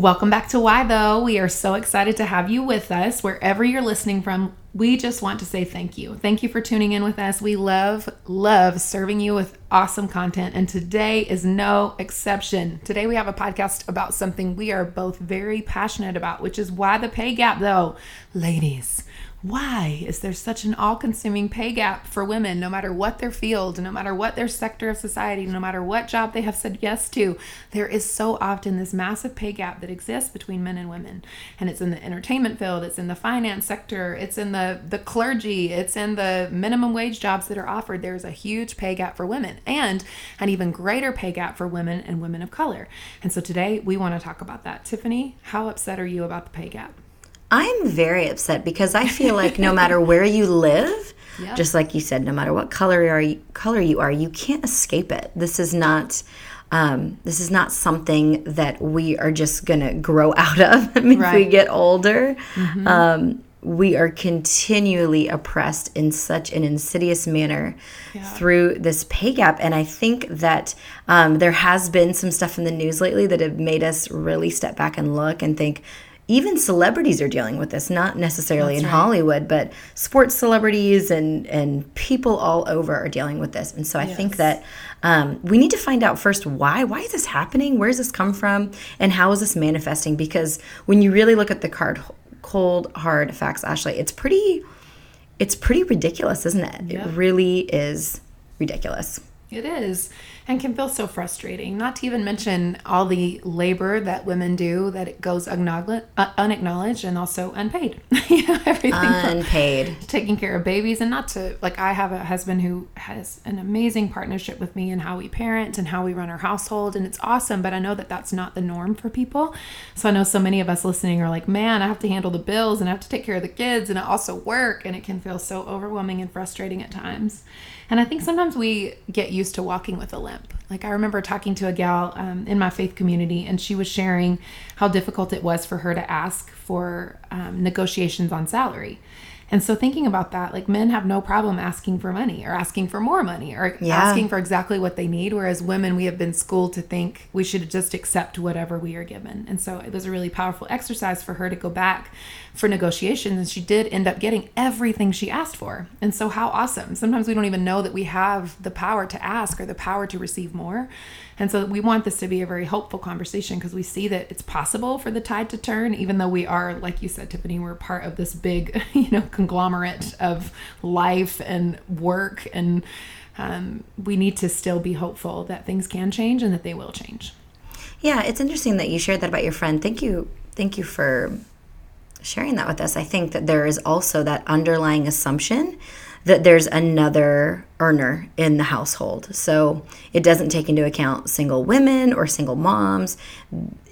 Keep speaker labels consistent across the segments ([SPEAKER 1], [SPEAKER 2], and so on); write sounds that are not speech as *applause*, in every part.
[SPEAKER 1] Welcome back to Why Though. We are so excited to have you with us wherever you're listening from. We just want to say thank you. Thank you for tuning in with us. We love, love serving you with awesome content, and today is no exception. Today we have a podcast about something we are both very passionate about, which is why the pay gap, though. Ladies, why is there such an all consuming pay gap for women, no matter what their field, no matter what their sector of society, no matter what job they have said yes to? There is so often this massive pay gap that exists between men and women. And it's in the entertainment field, it's in the finance sector, it's in the, the clergy, it's in the minimum wage jobs that are offered. There's a huge pay gap for women and an even greater pay gap for women and women of color. And so today we want to talk about that. Tiffany, how upset are you about the pay gap?
[SPEAKER 2] I'm very upset because I feel like no matter where you live, *laughs* yeah. just like you said, no matter what color you are, color you are, you can't escape it. This is not. Um, this is not something that we are just gonna grow *laughs* out of. *laughs* I mean, right. we get older. Mm-hmm. Um, we are continually oppressed in such an insidious manner yeah. through this pay gap. And I think that um, there has been some stuff in the news lately that have made us really step back and look and think, even celebrities are dealing with this not necessarily That's in right. hollywood but sports celebrities and and people all over are dealing with this. And so i yes. think that um, we need to find out first why why is this happening? Where does this come from? And how is this manifesting? Because when you really look at the card cold hard facts ashley it's pretty it's pretty ridiculous isn't it? Yeah. it really is ridiculous.
[SPEAKER 1] It is and can feel so frustrating. Not to even mention all the labor that women do that it goes uh, unacknowledged and also unpaid. *laughs* you know,
[SPEAKER 2] everything unpaid,
[SPEAKER 1] taking care of babies, and not to like. I have a husband who has an amazing partnership with me in how we parent and how we run our household, and it's awesome. But I know that that's not the norm for people. So I know so many of us listening are like, "Man, I have to handle the bills and I have to take care of the kids, and I also work," and it can feel so overwhelming and frustrating at times. And I think sometimes we get used to walking with a limp. Like I remember talking to a gal um, in my faith community, and she was sharing how difficult it was for her to ask for um, negotiations on salary. And so thinking about that, like men have no problem asking for money or asking for more money or yeah. asking for exactly what they need. Whereas women, we have been schooled to think we should just accept whatever we are given. And so it was a really powerful exercise for her to go back for negotiations. And she did end up getting everything she asked for. And so how awesome. Sometimes we don't even know that we have the power to ask or the power to receive more. And so we want this to be a very hopeful conversation because we see that it's possible for the tide to turn, even though we are, like you said, Tiffany, we're part of this big, *laughs* you know, conglomerate of life and work. And um, we need to still be hopeful that things can change and that they will change.
[SPEAKER 2] Yeah, it's interesting that you shared that about your friend. Thank you. Thank you for sharing that with us. I think that there is also that underlying assumption that there's another earner in the household. So it doesn't take into account single women or single moms.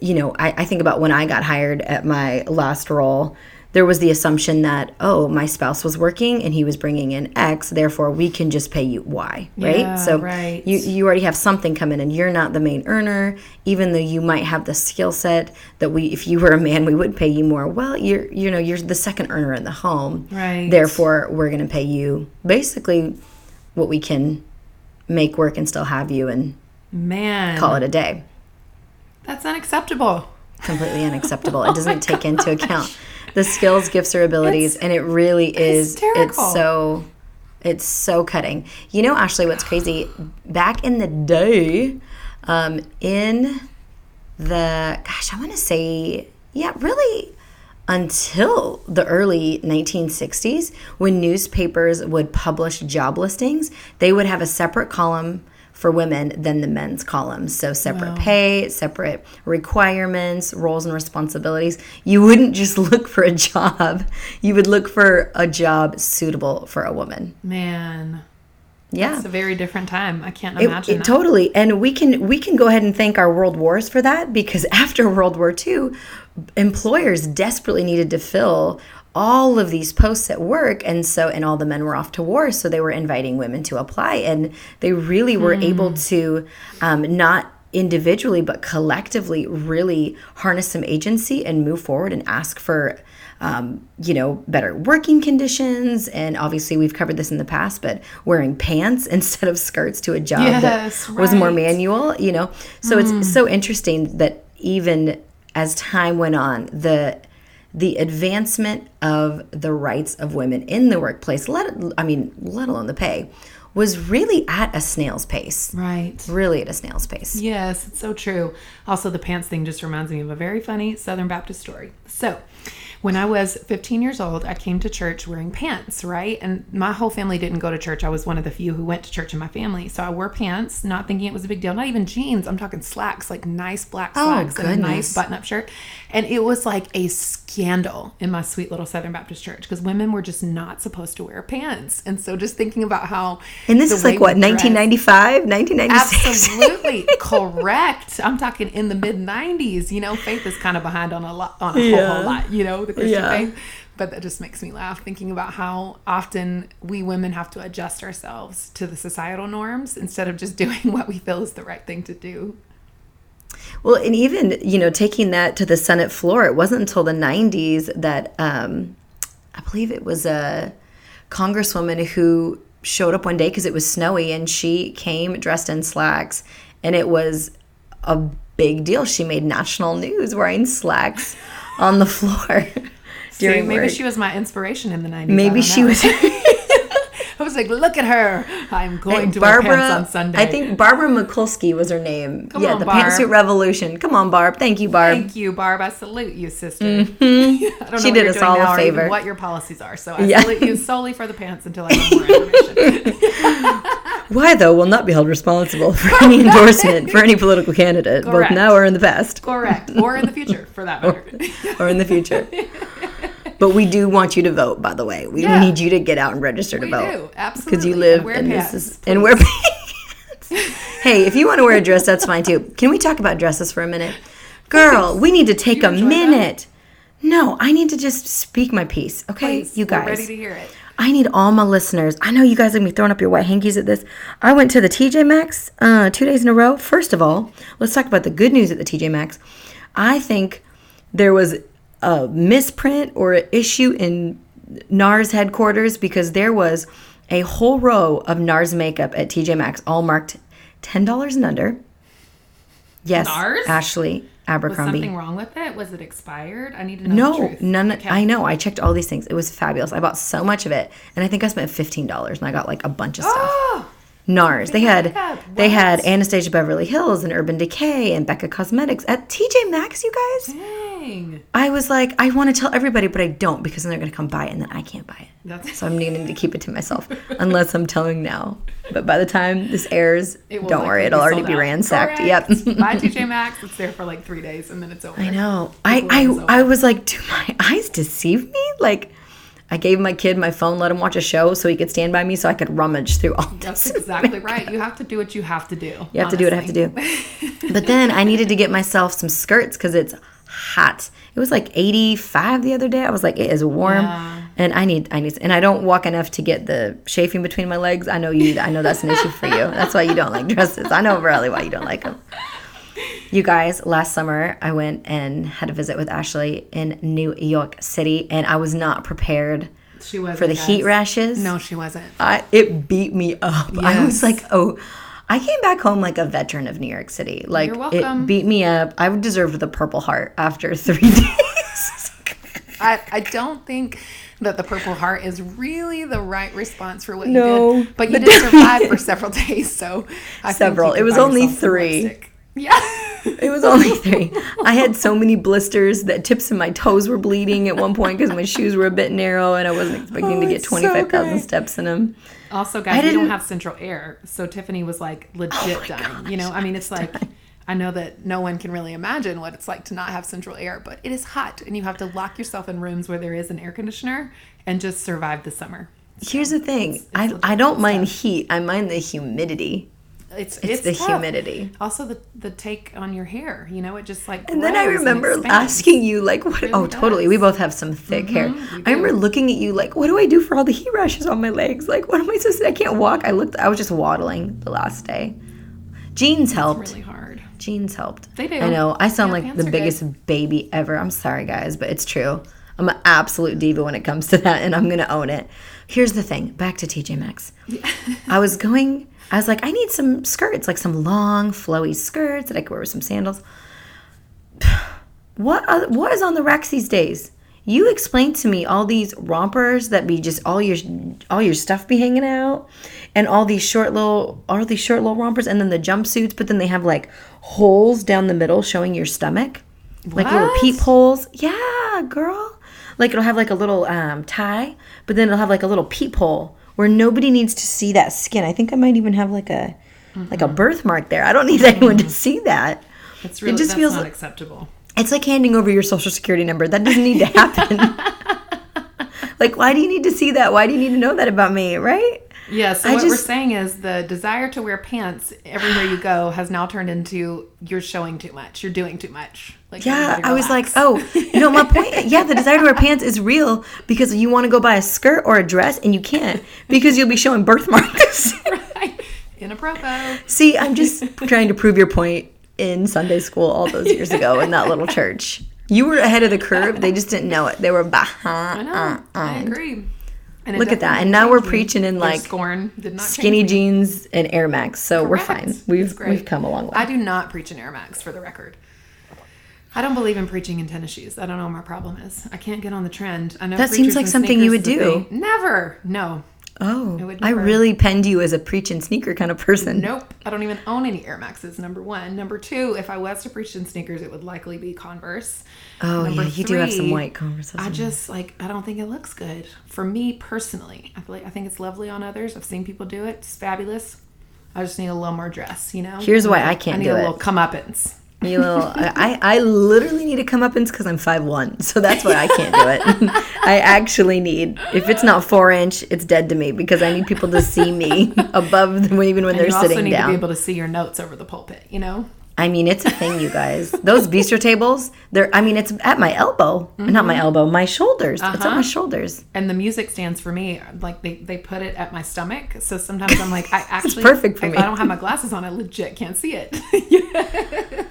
[SPEAKER 2] You know, I, I think about when I got hired at my last role there was the assumption that oh my spouse was working and he was bringing in x therefore we can just pay you y right?
[SPEAKER 1] Yeah,
[SPEAKER 2] so
[SPEAKER 1] right.
[SPEAKER 2] you you already have something coming and you're not the main earner even though you might have the skill set that we if you were a man we would pay you more. Well you're you know you're the second earner in the home.
[SPEAKER 1] Right.
[SPEAKER 2] Therefore we're going to pay you basically what we can make work and still have you and
[SPEAKER 1] man.
[SPEAKER 2] call it a day.
[SPEAKER 1] That's unacceptable.
[SPEAKER 2] Completely unacceptable. *laughs* It doesn't oh take into account the skills, gifts, or abilities, it's and it really is. It's so. It's so cutting. You know, Ashley, what's crazy? Back in the day, um, in the gosh, I want to say, yeah, really until the early 1960s when newspapers would publish job listings they would have a separate column for women than the men's columns. So separate wow. pay, separate requirements, roles and responsibilities. You wouldn't just *laughs* look for a job. You would look for a job suitable for a woman.
[SPEAKER 1] Man.
[SPEAKER 2] Yeah.
[SPEAKER 1] It's a very different time. I can't imagine
[SPEAKER 2] it
[SPEAKER 1] that.
[SPEAKER 2] totally and we can we can go ahead and thank our world wars for that because *laughs* after world war ii employers desperately needed to fill all of these posts at work and so and all the men were off to war so they were inviting women to apply and they really were able to um, not individually but collectively really harness some agency and move forward and ask for um, you know better working conditions and obviously we've covered this in the past but wearing pants *laughs* instead of skirts to a job
[SPEAKER 1] Yes,
[SPEAKER 2] that was more manual you know so it's so interesting that even as time went on the the advancement of the rights of women in the workplace let i mean let alone the pay was really at a snail's pace
[SPEAKER 1] Right.
[SPEAKER 2] really at a snail's pace
[SPEAKER 1] Yes, it's so true. Also, the pants thing just reminds me of a very funny Southern Baptist story. So, when I was 15 years old, I came to church wearing pants, right? And my whole family didn't go to church. I was one of the few who went to church in my family. So I wore pants, not thinking it was a big deal. Not even jeans. I'm talking slacks, like nice black
[SPEAKER 2] Oh,
[SPEAKER 1] slacks and a nice button up shirt. And it was like a scandal in my sweet little Southern Baptist church because women were just not supposed to wear pants. And so just thinking about how.
[SPEAKER 2] and this is like what 1995 1996
[SPEAKER 1] Absolutely *laughs* correct. I'm talking in the mid '90s. You know, Faith is kind of behind on a lot, on a whole, whole lot. You know, the Christian
[SPEAKER 2] Yeah.
[SPEAKER 1] faith. But that just makes me laugh thinking about how often we women have to adjust ourselves to the societal norms instead of just *laughs* doing what we feel is the right thing to do.
[SPEAKER 2] Well, and even you know taking that to the Senate floor, it wasn't until the '90s that um, I believe it was a congresswoman who showed up one day because it was snowy, and she came dressed in slacks, and it was a big deal. She made national news wearing slacks *laughs* on the floor *laughs*
[SPEAKER 1] See, maybe
[SPEAKER 2] work.
[SPEAKER 1] she was my inspiration in the 90s.
[SPEAKER 2] Maybe she
[SPEAKER 1] know.
[SPEAKER 2] was. *laughs* *laughs*
[SPEAKER 1] I was like, look at her. I'm going to
[SPEAKER 2] Barbara,
[SPEAKER 1] wear pants on Sunday.
[SPEAKER 2] I think Barbara Mikulski was her name.
[SPEAKER 1] Come
[SPEAKER 2] yeah,
[SPEAKER 1] on,
[SPEAKER 2] the
[SPEAKER 1] Barb.
[SPEAKER 2] pantsuit revolution. Come on, Barb. Thank you, Barb.
[SPEAKER 1] Thank you, Barb. I salute you, sister. I don't know
[SPEAKER 2] Mm-hmm. She
[SPEAKER 1] what
[SPEAKER 2] did us all a
[SPEAKER 1] now or even
[SPEAKER 2] favor.
[SPEAKER 1] What your policies are. So I
[SPEAKER 2] Yeah.
[SPEAKER 1] salute you solely for the pants until I know more information.
[SPEAKER 2] Why, though, will not be held responsible for any *laughs* endorsement for any political candidate,
[SPEAKER 1] Correct.
[SPEAKER 2] both now or in the past,
[SPEAKER 1] Correct. Or in the future, for that matter. *laughs*
[SPEAKER 2] or in the future. but we do want you to vote, by the way. We
[SPEAKER 1] Yeah.
[SPEAKER 2] need you to get out and register to
[SPEAKER 1] We
[SPEAKER 2] vote.
[SPEAKER 1] do, absolutely.
[SPEAKER 2] Because you
[SPEAKER 1] And
[SPEAKER 2] live
[SPEAKER 1] wear
[SPEAKER 2] in
[SPEAKER 1] pants,
[SPEAKER 2] this. And wear pants. hey, if you want to wear a dress, that's fine too. Can we talk about dresses for a minute? Girl, we need to take
[SPEAKER 1] You
[SPEAKER 2] a
[SPEAKER 1] minute. that?
[SPEAKER 2] No, I need to just speak my piece, okay?
[SPEAKER 1] Please,
[SPEAKER 2] you guys.
[SPEAKER 1] ready to hear it.
[SPEAKER 2] I need all my listeners. I know you guys are gonna be throwing up your white hankies at this. I went to the TJ Maxx uh, two days in a row. First of all, let's talk about the good news at the TJ Maxx. I think there was a misprint or an issue in NARS headquarters because there was a whole row of NARS makeup at TJ Maxx, all marked ten dollars and under. Yes,
[SPEAKER 1] NARS?
[SPEAKER 2] Ashley
[SPEAKER 1] Was
[SPEAKER 2] Abercrombie.
[SPEAKER 1] something wrong with it? Was it expired? I need to know the
[SPEAKER 2] No, none.
[SPEAKER 1] Okay.
[SPEAKER 2] I know. I checked all these things. It was fabulous. I bought so much of it, and I think I spent fifteen dollars, and I got like a bunch of stuff. *gasps*
[SPEAKER 1] Oh,
[SPEAKER 2] NARS. They had they had Anastasia Beverly Hills and Urban Decay and Becca Cosmetics at TJ Maxx. You guys,
[SPEAKER 1] dang.
[SPEAKER 2] I was like, I want to tell everybody, but I don't because then they're gonna come buy it, and then I can't buy it.
[SPEAKER 1] That's
[SPEAKER 2] So I'm needing to keep it to myself unless I'm telling now. But by the time this airs, don't worry, it'll already be
[SPEAKER 1] out.
[SPEAKER 2] ransacked.
[SPEAKER 1] Correct.
[SPEAKER 2] Yep.
[SPEAKER 1] Buy TJ *laughs* Maxx. It's there for like three days and then it's over.
[SPEAKER 2] I know. I, I I was like, do my *laughs* eyes deceive me? Like, I gave my kid my phone, let him watch a show so he could stand by me so I could rummage through all
[SPEAKER 1] That's
[SPEAKER 2] this. *laughs*
[SPEAKER 1] exactly right. You have to do what you have to do.
[SPEAKER 2] You have to do what I have to do. But then I needed to get myself some skirts because it's hot. It was like 85 the other day. I was like, it is warm,
[SPEAKER 1] Yeah.
[SPEAKER 2] and I need, I need, and I don't walk enough to get the chafing between my legs. I know you. I know that's an issue for you. That's why you don't like dresses. I know really why you don't like them. You guys, last summer I went and had a visit with Ashley in New York City, and I was not prepared
[SPEAKER 1] She was
[SPEAKER 2] for the heat rashes.
[SPEAKER 1] No, she wasn't.
[SPEAKER 2] I, it beat me up. I was like, oh, I came back home like a veteran of New York City. Like
[SPEAKER 1] You're welcome.
[SPEAKER 2] it beat me up. I deserved the Purple Heart after *laughs* three days.
[SPEAKER 1] I, I don't think that the Purple Heart is really the right response for what
[SPEAKER 2] No,
[SPEAKER 1] you did. But you did survive for several *laughs* days, so I
[SPEAKER 2] Several. It was only three.
[SPEAKER 1] Yeah.
[SPEAKER 2] it was only three. I had so many blisters that tips of my toes were bleeding at one point because my shoes were a bit narrow and I wasn't expecting
[SPEAKER 1] Oh,
[SPEAKER 2] to get
[SPEAKER 1] it's so
[SPEAKER 2] twenty five thousand steps in them.
[SPEAKER 1] Also, guys, we
[SPEAKER 2] Oh
[SPEAKER 1] don't have central air, so Tiffany was like oh legit dying. you know, I mean, it's like I know that no one can really imagine what it's like to not have central air, but it is hot, and you have to lock yourself in rooms where there is an air conditioner and just survive the summer.
[SPEAKER 2] Here's the thing. I, I don't mind heat. I mind the humidity.
[SPEAKER 1] It's
[SPEAKER 2] It's, the
[SPEAKER 1] tough.
[SPEAKER 2] humidity.
[SPEAKER 1] Also, the the take on your hair. You know, it just like.
[SPEAKER 2] And then I remember asking you, like, what? oh,
[SPEAKER 1] really
[SPEAKER 2] totally. We both have some thick mm-hmm, hair. I remember looking at you, like, what do I do for all the heat rashes on my legs? Like, what am I supposed to I can't walk. I looked, I was just waddling the last day. Jeans helped.
[SPEAKER 1] Really hard.
[SPEAKER 2] Jeans helped.
[SPEAKER 1] They do.
[SPEAKER 2] I know. I sound
[SPEAKER 1] Yeah,
[SPEAKER 2] like the
[SPEAKER 1] are good.
[SPEAKER 2] biggest baby ever. I'm sorry, guys, but it's true. I'm an absolute diva when it comes to that, and I'm going to own it. Here's the thing back to TJ Maxx. I was going, I was like, I need some skirts, like some long, flowy skirts that I could wear with some sandals. What, are, what is on the racks these days? You explained to me all these rompers that be just all your all your stuff be hanging out, and all these short little all these short little rompers, and then the jumpsuits, but then they have like holes down the middle showing your stomach, like little
[SPEAKER 1] peep
[SPEAKER 2] holes. Yeah, girl. Like it'll have like a little um, tie, but then it'll have like a little peephole where nobody needs to see that skin. I think I might even have like a like a mm-hmm. birthmark there. I don't need *laughs* anyone to mm-hmm. see that.
[SPEAKER 1] It's really
[SPEAKER 2] just feels
[SPEAKER 1] not
[SPEAKER 2] like-
[SPEAKER 1] acceptable.
[SPEAKER 2] It's like handing over your social security number. That doesn't need to happen. *laughs* like, why do you need to see that? Why do you need to know that about me, right?
[SPEAKER 1] Yeah, so
[SPEAKER 2] I
[SPEAKER 1] what we're saying is the desire to wear pants everywhere you go has now turned into you're showing too much, you're doing too much. Like
[SPEAKER 2] Yeah, I was like, oh, you know, my point. Yeah, the desire to wear pants is real because you want to go buy a skirt or a dress and you can't because you'll be showing birthmarks. *laughs*
[SPEAKER 1] right. Inappropriate.
[SPEAKER 2] See, I'm just trying to prove your point in Sunday school all those years ago in that little church. You were ahead of the curve. They just didn't know it. They were behind.
[SPEAKER 1] I know. I agree. And
[SPEAKER 2] Look at that. And now we're preaching in, like,
[SPEAKER 1] scorn
[SPEAKER 2] Skinny jeans and Air Max, so we're fine. We've we've come a long way.
[SPEAKER 1] I do not preach in Air Max for the record. I don't believe in preaching in tennis shoes. I don't know what my problem is. I can't get on the trend. I know
[SPEAKER 2] That seems like something you would do.
[SPEAKER 1] Never. No.
[SPEAKER 2] Oh,
[SPEAKER 1] would
[SPEAKER 2] I really penned you as a preach and sneaker kind of person.
[SPEAKER 1] Nope. I don't even own any Air Maxes. Number one. Number two. If I was to preach in sneakers, it would likely be Converse.
[SPEAKER 2] Oh
[SPEAKER 1] Number
[SPEAKER 2] yeah, you do have some white Converse.
[SPEAKER 1] I just like I don't think it looks good for me personally. I feel like I think it's lovely on others. I've seen people do it. It's fabulous. I just need a little more dress, you know.
[SPEAKER 2] Here's why I can't do it.
[SPEAKER 1] I need
[SPEAKER 2] do
[SPEAKER 1] a
[SPEAKER 2] it.
[SPEAKER 1] little comeuppance.
[SPEAKER 2] You little, I, I literally need to come up in because I'm five one, so that's why I can't do it. *laughs* I actually need, if it's not four inch, it's dead to me because I need people to see me *laughs* above them even when
[SPEAKER 1] And
[SPEAKER 2] they're sitting down.
[SPEAKER 1] you also need to
[SPEAKER 2] down.
[SPEAKER 1] be able to see your notes over the pulpit, you know?
[SPEAKER 2] I mean, it's a thing, you guys. Those bistro tables, they're, I mean, it's at my elbow, not my mm-hmm. elbow, my shoulders. It's at my uh-huh. shoulders.
[SPEAKER 1] And the music stands for me. Like they, they put it at my stomach. So sometimes I'm like, I *laughs* actually
[SPEAKER 2] perfect for
[SPEAKER 1] if
[SPEAKER 2] me.
[SPEAKER 1] I don't have my glasses on, I legit can't see it.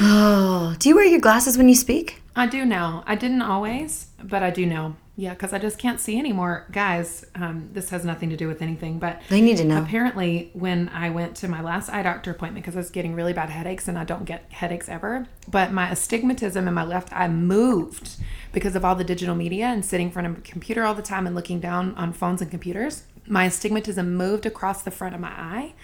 [SPEAKER 2] Oh, *gasps* do you wear your glasses when you speak?
[SPEAKER 1] I do now. I didn't always, but I do now. Yeah, because I just can't see anymore. Guys, um, this has nothing to do with anything, but
[SPEAKER 2] They need to know.
[SPEAKER 1] apparently when I went to my last eye doctor appointment because I was getting really bad headaches and I don't get headaches ever, but my astigmatism in my left eye moved because of all the digital media and sitting in front of a computer all the time and looking down on phones and computers. My astigmatism moved across the front of my eye.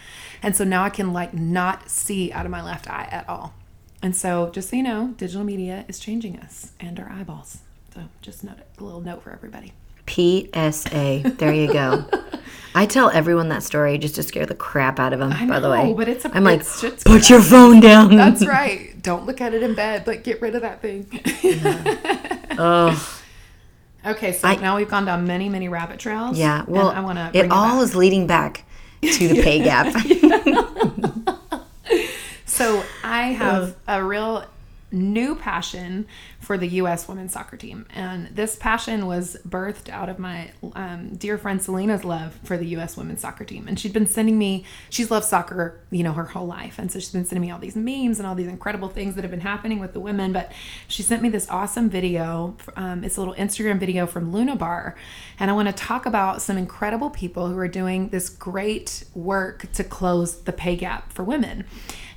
[SPEAKER 1] And so now I can like not see out of my left eye at all. And so just so you know, digital media is changing us and our eyeballs. So just note it, a little note for everybody.
[SPEAKER 2] PSA. There you go. *laughs* I tell everyone that story just to scare the crap out of them. by the way,
[SPEAKER 1] but it's a-
[SPEAKER 2] I'm like,
[SPEAKER 1] it's-
[SPEAKER 2] put your phone down.
[SPEAKER 1] That's right. Don't look at it in bed, but get rid of that thing.
[SPEAKER 2] oh, *laughs*
[SPEAKER 1] okay, so now we've gone down many, many rabbit trails.
[SPEAKER 2] yeah. Well,
[SPEAKER 1] and I want to.
[SPEAKER 2] it all is leading back to the pay gap. *laughs*
[SPEAKER 1] So I have a real new passion for the U.S. women's soccer team, and this passion was birthed out of my um, dear friend Selena's love for the U.S. women's soccer team. And she'd been sending me. She's loved soccer, you know, her whole life, and so she's been sending me all these memes and all these incredible things that have been happening with the women. But she sent me this awesome video. Um, it's a little Instagram video from Luna Bar, and I want to talk about some incredible people who are doing this great work to close the pay gap for women.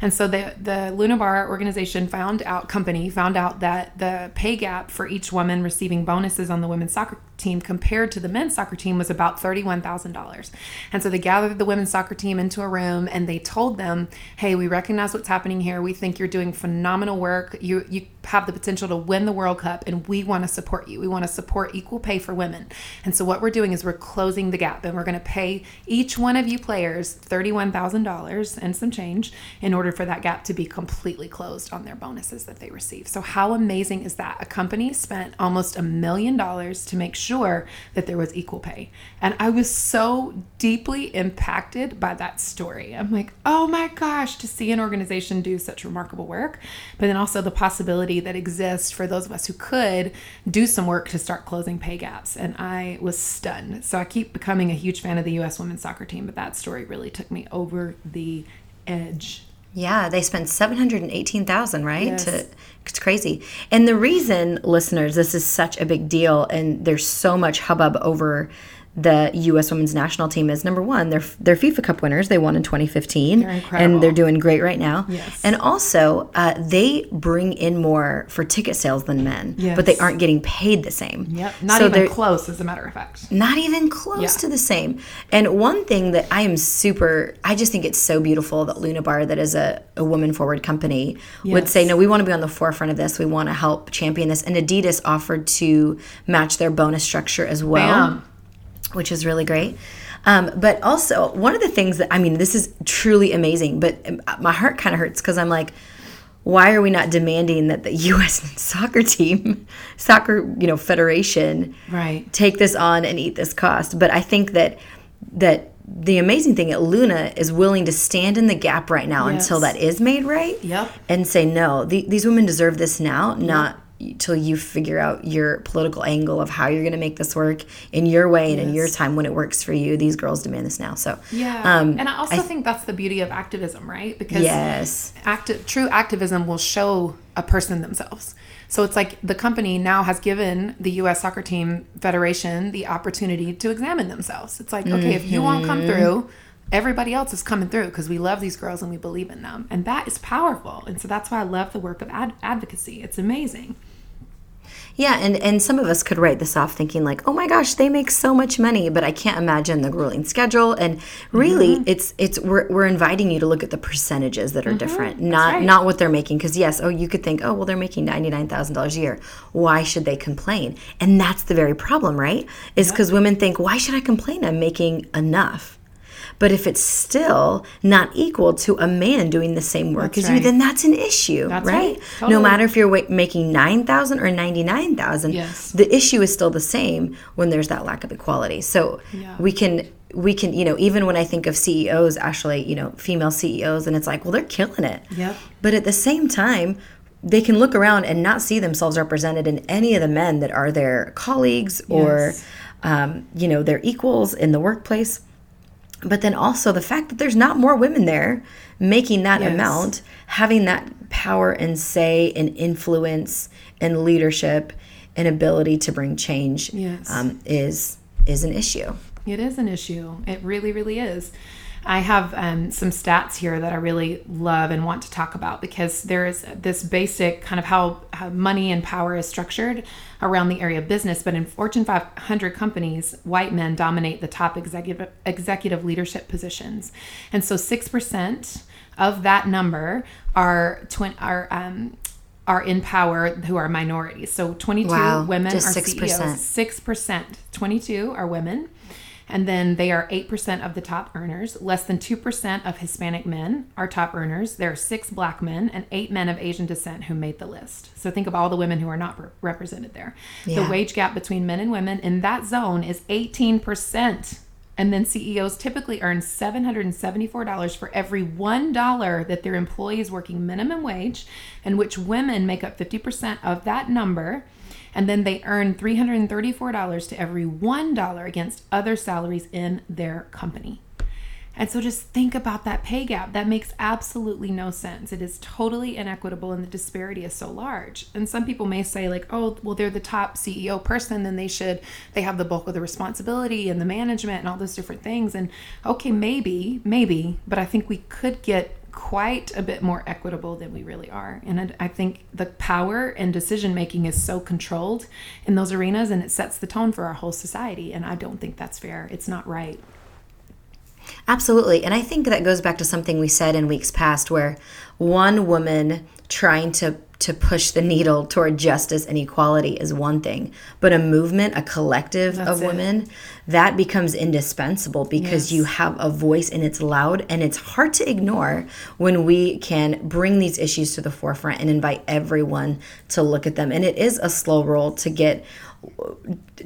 [SPEAKER 1] And so the the Luna Bar organization found out company found out that the pay gap for each woman receiving bonuses on the women's soccer team compared to the men's soccer team was about $31,000. And so they gathered the women's soccer team into a room and they told them, "Hey, we recognize what's happening here. We think you're doing phenomenal work. You you have the potential to win the World Cup and we want to support you. We want to support equal pay for women." And so what we're doing is we're closing the gap and we're going to pay each one of you players $31,000 and some change in order for that gap to be completely closed on their bonuses that they receive. So how amazing is that? A company spent almost a million dollars to make sure that there was equal pay. And I was so deeply impacted by that story. I'm like, oh my gosh, to see an organization do such remarkable work, but then also the possibility that exists for those of us who could do some work to start closing pay gaps. And I was stunned. So I keep becoming a huge fan of the US women's soccer team, but that story really took me over the edge.
[SPEAKER 2] Yeah, they spent 718,000, right?
[SPEAKER 1] Yes.
[SPEAKER 2] To it's crazy. And the reason listeners this is such a big deal and there's so much hubbub over the U.S. Women's National Team is number one. They're they're FIFA Cup winners. They won in 2015,
[SPEAKER 1] They're
[SPEAKER 2] and they're doing great right now.
[SPEAKER 1] Yes.
[SPEAKER 2] And also, uh, they bring in more for ticket sales than men, but they aren't getting paid the same.
[SPEAKER 1] Yep. Not
[SPEAKER 2] So
[SPEAKER 1] even close, as a matter of fact.
[SPEAKER 2] not even close
[SPEAKER 1] Yeah.
[SPEAKER 2] to the same. And one thing that I am super, I just think it's so beautiful that Luna Bar, that is a, a woman forward company, would say, no, we want to be on the forefront of this. We want to help champion this. And Adidas offered to match their bonus structure as well,
[SPEAKER 1] Bam.
[SPEAKER 2] Which is really great. Um, but also, one of the things that, I mean, this is truly amazing, but my heart kind of hurts because I'm like, why are we not demanding that the *laughs* U.S. soccer team, soccer, you know, federation,
[SPEAKER 1] Right.
[SPEAKER 2] take this on and eat this cost. But I think that that the amazing thing at Luna is willing to stand in the gap right now
[SPEAKER 1] Yes.
[SPEAKER 2] until that is made right.
[SPEAKER 1] Yep.
[SPEAKER 2] And say no, the, these women deserve this now, not till you figure out your political angle of how you're going to make this work in your way and in your time when it works for you. These girls demand this now. So
[SPEAKER 1] Yeah.
[SPEAKER 2] um,
[SPEAKER 1] and I also think that's the beauty of activism, right? Because
[SPEAKER 2] yes,
[SPEAKER 1] active true activism will show a person themselves. So it's like the company now has given the US soccer team federation the opportunity to examine themselves. It's like, okay, if you won't come through, everybody else is coming through because we love these girls and we believe in them. And that is powerful. And so that's why I love the work of ad- advocacy. It's amazing.
[SPEAKER 2] Yeah, and and some of us could write this off thinking like, "Oh my gosh, they make so much money," but I can't imagine the grueling schedule. And really,
[SPEAKER 1] Mm-hmm.
[SPEAKER 2] it's it's we're, we're inviting you to look at the percentages that are different, not
[SPEAKER 1] right.
[SPEAKER 2] not what they're making. Because yes, oh, you could think, oh, well, they're making ninety nine thousand dollars a year. Why should they complain? And that's the very problem, right? Is because women think, why should I complain? I'm making enough. But if it's still not equal to a man doing the same work
[SPEAKER 1] That's
[SPEAKER 2] as you, then that's an issue,
[SPEAKER 1] That's
[SPEAKER 2] right?
[SPEAKER 1] right.
[SPEAKER 2] No matter if you're making nine thousand or ninety nine thousand,
[SPEAKER 1] Yes.
[SPEAKER 2] the issue is still the same when there's that lack of equality. So
[SPEAKER 1] Yeah.
[SPEAKER 2] we can we can you know even when I think of CEOs, actually you know female CEOs, and it's like well they're killing it.
[SPEAKER 1] Yep.
[SPEAKER 2] But at the same time, they can look around and not see themselves represented in any of the men that are their colleagues or
[SPEAKER 1] Yes.
[SPEAKER 2] um, you know their equals in the workplace. But then also the fact that there's not more women there making that
[SPEAKER 1] Yes.
[SPEAKER 2] amount, having that power and say and influence and leadership and ability to bring change
[SPEAKER 1] Yes.
[SPEAKER 2] um, is is an issue.
[SPEAKER 1] It is an issue. It really, really is. I have um, some stats here that I really love and want to talk about because there is this basic kind of how, how money and power is structured around the area of business. But in Fortune 500 companies, white men dominate the top executive executive leadership positions, and so six percent of that number are twin are um, are in power who are minorities. So 22
[SPEAKER 2] Wow,
[SPEAKER 1] women are
[SPEAKER 2] 6%.
[SPEAKER 1] CEOs. Six percent, twenty-two are women, and then they are eight percent of the top earners. Less than two percent of Hispanic men are top earners. There are six black men and eight men of Asian descent who made the list. So think of all the women who are not re- represented there.
[SPEAKER 2] Yeah.
[SPEAKER 1] The wage gap between men and women in that zone is eighteen percent. And then CEOs typically earn $774 for every $1 that their employee is working minimum wage, and which women make up 50% of that number. And then they earn $334 to every $1 against other salaries in their company. And so just think about that pay gap. That makes absolutely no sense. It is totally inequitable and the disparity is so large. And some people may say like, "Oh, well they're the top CEO person, then they should they have the bulk of the responsibility and the management and all those different things." And okay, maybe, maybe, but I think we could get quite a bit more equitable than we really are. And I think the power and decision making is so controlled in those arenas and it sets the tone for our whole society and I don't think that's fair. It's not right.
[SPEAKER 2] Absolutely. And I think that goes back to something we said in weeks past where one woman trying to to push the needle toward justice and equality is one thing, but a movement, a collective
[SPEAKER 1] That's
[SPEAKER 2] of
[SPEAKER 1] it.
[SPEAKER 2] women, that becomes indispensable because
[SPEAKER 1] Yes.
[SPEAKER 2] you have a voice and it's loud and it's hard to ignore when we can bring these issues to the forefront and invite everyone to look at them. And it is a slow roll to get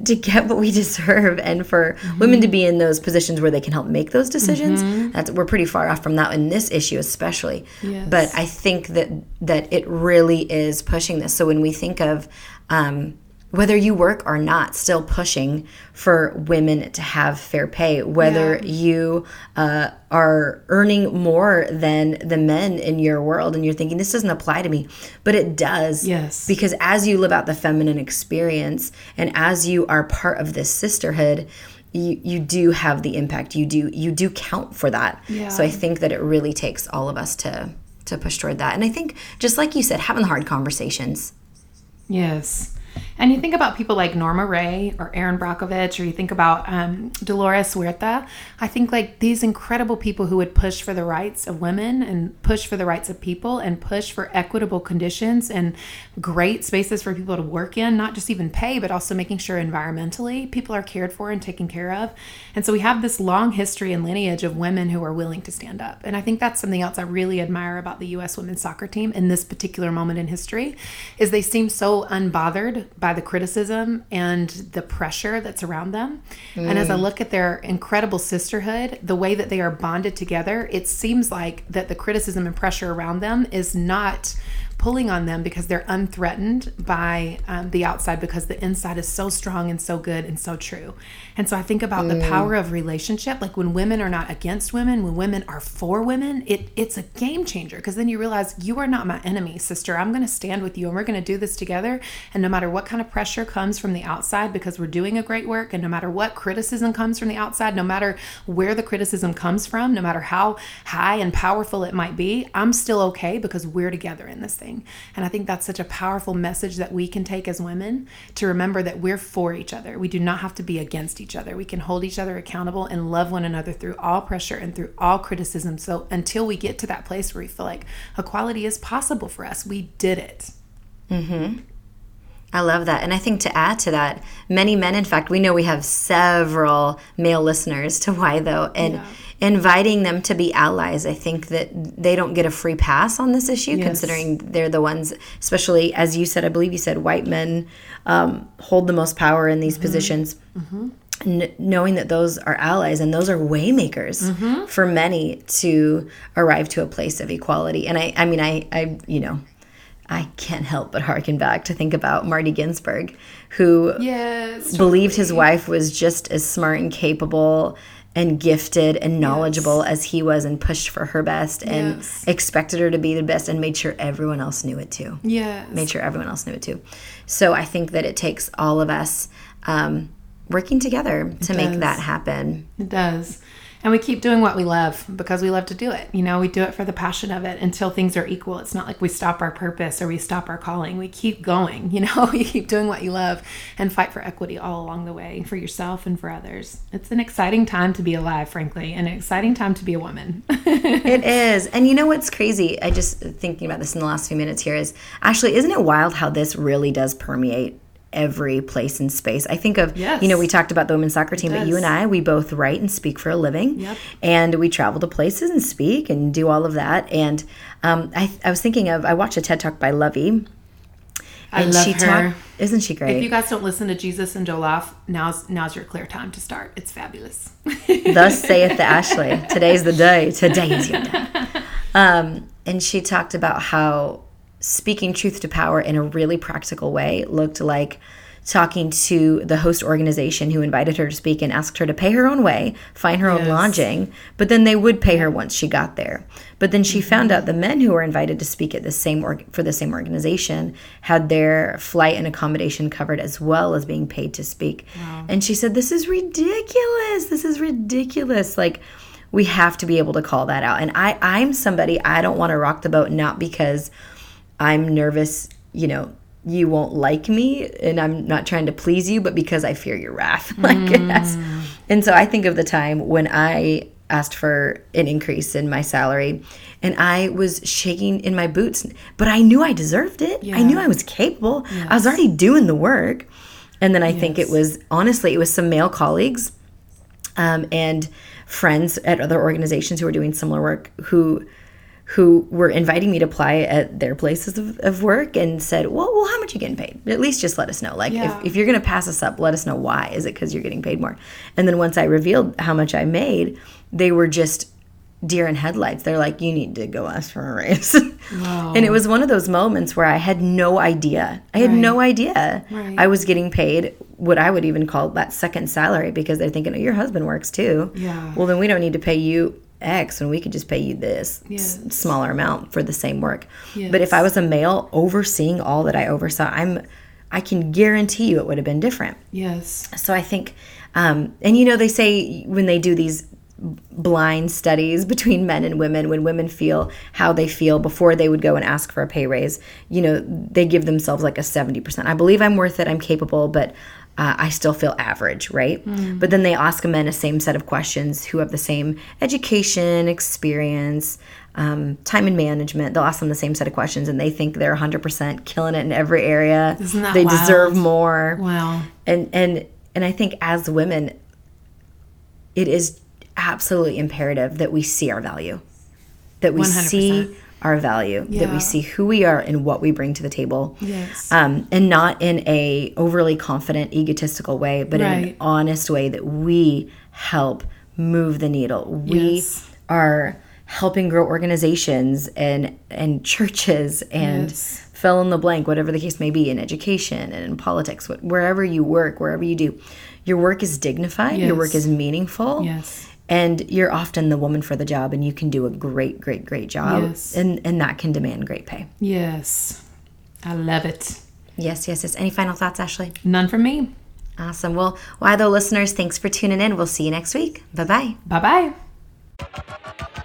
[SPEAKER 2] to get what we *laughs* deserve and for
[SPEAKER 1] Mm-hmm.
[SPEAKER 2] women to be in those positions where they can help make those decisions that's we're pretty far off from that in this issue especially
[SPEAKER 1] Yes.
[SPEAKER 2] but i think that that it really is pushing this so when we think of um, whether you work or not still pushing for women to have fair pay whether
[SPEAKER 1] Yeah.
[SPEAKER 2] you uh, are earning more than the men in your world and you're thinking this doesn't apply to me but it does
[SPEAKER 1] Yes.
[SPEAKER 2] because as you live out the feminine experience and as you are part of this sisterhood you, you do have the impact you do you do count for that
[SPEAKER 1] Yeah.
[SPEAKER 2] so i think that it really takes all of us to to push toward that and i think just like you said having the hard conversations
[SPEAKER 1] Yes. And you think about people like Norma Rae or Erin Brockovich, or you think about um, Dolores Huerta. I think like these incredible people who would push for the rights of women and push for the rights of people and push for equitable conditions and great spaces for people to work in, not just even pay, but also making sure environmentally people are cared for and taken care of. And so we have this long history and lineage of women who are willing to stand up. And I think that's something else I really admire about the U.S. women's soccer team in this particular moment in history is they seem so unbothered by the criticism and the pressure that's around them. And as I mm. look at their incredible sisterhood, the way that they are bonded together, it seems like that the criticism and pressure around them is not pulling on them because they're unthreatened by um, the outside because the inside is so strong and so good and so true. And so I think about the power of relationship. Like when women are not against women, when women are for women, it it's a game changer because then you realize you are not my enemy, sister. I'm going to stand with you and we're going to do this together. And no matter what kind of pressure comes from the outside because we're doing a great work, and no matter what criticism comes from the outside, no matter where the criticism comes from, no matter how high and powerful it might be, I'm still okay because we're together in this thing. And I think that's such a powerful message that we can take as women to remember that we're for each other. We do not have to be against each other. We can hold each other accountable and love one another through all pressure and through all criticism. So until we get to that place where we feel like equality is possible for us, we did it. Mhm.
[SPEAKER 2] I love that. And I think to add to that, many men, in fact, we know we have several male listeners to Why Though, and
[SPEAKER 1] Yeah.
[SPEAKER 2] Inviting them to be allies. I think that they don't get a free pass on this issue,
[SPEAKER 1] Yes.
[SPEAKER 2] considering they're the ones, especially as you said, I believe you said white men um, hold the most power in these
[SPEAKER 1] Mm-hmm.
[SPEAKER 2] positions. N- knowing that those are allies and those are waymakers
[SPEAKER 1] Mm-hmm.
[SPEAKER 2] for many to arrive to a place of equality. And I, I mean, I, I, you know, I can't help but harken back to think about Marty Ginsburg, who
[SPEAKER 1] Yes.
[SPEAKER 2] believed his wife was just as smart and capable and gifted and knowledgeable as he was and pushed for her best and
[SPEAKER 1] Yes.
[SPEAKER 2] expected her to be the best and made sure everyone else knew it too
[SPEAKER 1] Yes.
[SPEAKER 2] made sure everyone else knew it too. So I think that it takes all of us um, working together to make that happen.
[SPEAKER 1] It does. And we keep doing what we love because we love to do it. You know, we do it for the passion of it until things are equal. It's not like we stop our purpose or we stop our calling. We keep going. *laughs* You know, you keep doing what you love and fight for equity all along the way for yourself and for others. It's an exciting time to be alive, frankly, and an exciting time to be a woman. *laughs*
[SPEAKER 2] It is. And you know what's crazy? I just thinking about this in the last few minutes here is actually, isn't it wild how this really does permeate every place and space? I think of,
[SPEAKER 1] Yes.
[SPEAKER 2] you know, we talked about the women's soccer team, but you and I, we both write and speak for a living.
[SPEAKER 1] Yep.
[SPEAKER 2] And we travel to places and speak and do all of that. And um, I, I was thinking of, I watched a TED Talk by Luvvie.
[SPEAKER 1] I
[SPEAKER 2] And
[SPEAKER 1] love
[SPEAKER 2] she
[SPEAKER 1] her.
[SPEAKER 2] talked, isn't she great?
[SPEAKER 1] If you guys don't listen to Jesus and Jollof, now's now's your clear time to start. It's fabulous. *laughs*
[SPEAKER 2] Thus saith the *laughs* Ashley. Today's the day. Today is your day. *laughs* Um, and she talked about how speaking truth to power in a really practical way looked like talking to the host organization who invited her to speak and asked her to pay her own way, find her own lodging, but then they would pay her once she got there. But then she found out the men who were invited to speak at the same org- for the same organization had their flight and accommodation covered as well as being paid to speak. And she said, "This is ridiculous. This is ridiculous." Like we have to be able to call that out. And I I'm somebody I don't want to rock the boat not because I'm nervous, you know, you won't like me and I'm not trying to please you, but because I fear your wrath. *laughs* like yes. And so I think of the time when I asked for an increase in my salary and I was shaking in my boots, but I knew I deserved it. Yeah. I knew I was capable. I was already doing the work. And then I think it was honestly, it was some male colleagues um, and friends at other organizations who were doing similar work who who were inviting me to apply at their places of, of work and said, well, well, how much you getting paid? At least just let us know. Like,
[SPEAKER 1] Yeah.
[SPEAKER 2] if, if you're going to pass us up, let us know why. Is it because you're getting paid more? And then once I revealed how much I made, they were just deer in headlights. They're like, you need to go ask for a raise. *laughs* and it was one of those moments where I had no idea. I had no idea
[SPEAKER 1] Right.
[SPEAKER 2] I was getting paid what I would even call that second salary because they're thinking, oh, your husband works too.
[SPEAKER 1] Yeah.
[SPEAKER 2] Well, then we don't need to pay you X and we could just pay you this s- smaller amount for the same work.
[SPEAKER 1] Yes.
[SPEAKER 2] But if I was a male overseeing all that I oversaw, I'm I can guarantee you it would have been different.
[SPEAKER 1] Yes.
[SPEAKER 2] So I think, um, and you know, they say when they do these blind studies *laughs* between men and women, when women feel how they feel before they would go and ask for a pay raise, you know, they give themselves like a 70%. I believe I'm worth it, I'm capable, but uh, I still feel average, right? But then they ask a men a same set of questions who have the same education, experience, um, time and management. They'll ask them the same set of questions and they think they're 100% killing it in every area.
[SPEAKER 1] Isn't that
[SPEAKER 2] they
[SPEAKER 1] wild?
[SPEAKER 2] deserve more
[SPEAKER 1] Wow.
[SPEAKER 2] and and and I think as women, it is absolutely imperative that we see our value, that we
[SPEAKER 1] 100%.
[SPEAKER 2] see our value, that we see who we are and what we bring to the table,
[SPEAKER 1] Yes.
[SPEAKER 2] um, and not in a overly confident, egotistical way, but in an honest way that we help move the needle. We
[SPEAKER 1] Yes.
[SPEAKER 2] are helping grow organizations and and churches and
[SPEAKER 1] Yes.
[SPEAKER 2] fill in the blank, whatever the case may be, in education and in politics, wherever you work, wherever you do, your work is dignified, your work is meaningful,
[SPEAKER 1] Yes.
[SPEAKER 2] And you're often the woman for the job, and you can do a great, great, great job,
[SPEAKER 1] Yes.
[SPEAKER 2] and and that can demand great pay.
[SPEAKER 1] Yes. I love it.
[SPEAKER 2] Yes, yes, yes. Any final thoughts, Ashley?
[SPEAKER 1] None from me.
[SPEAKER 2] Awesome. Well, why though, listeners, thanks for tuning in. We'll see you next week. Bye bye.
[SPEAKER 1] Bye bye.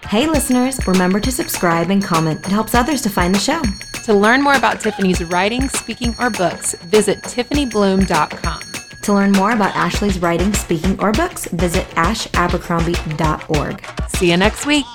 [SPEAKER 2] Hey, listeners, remember to subscribe and comment. It helps others to find the show.
[SPEAKER 1] To learn more about Tiffany's writing, speaking, or books, visit TiffanyBluhm.com.
[SPEAKER 2] To learn more about Ashley's writing, speaking, or books, visit ashabercrombie.org.
[SPEAKER 1] See you next week.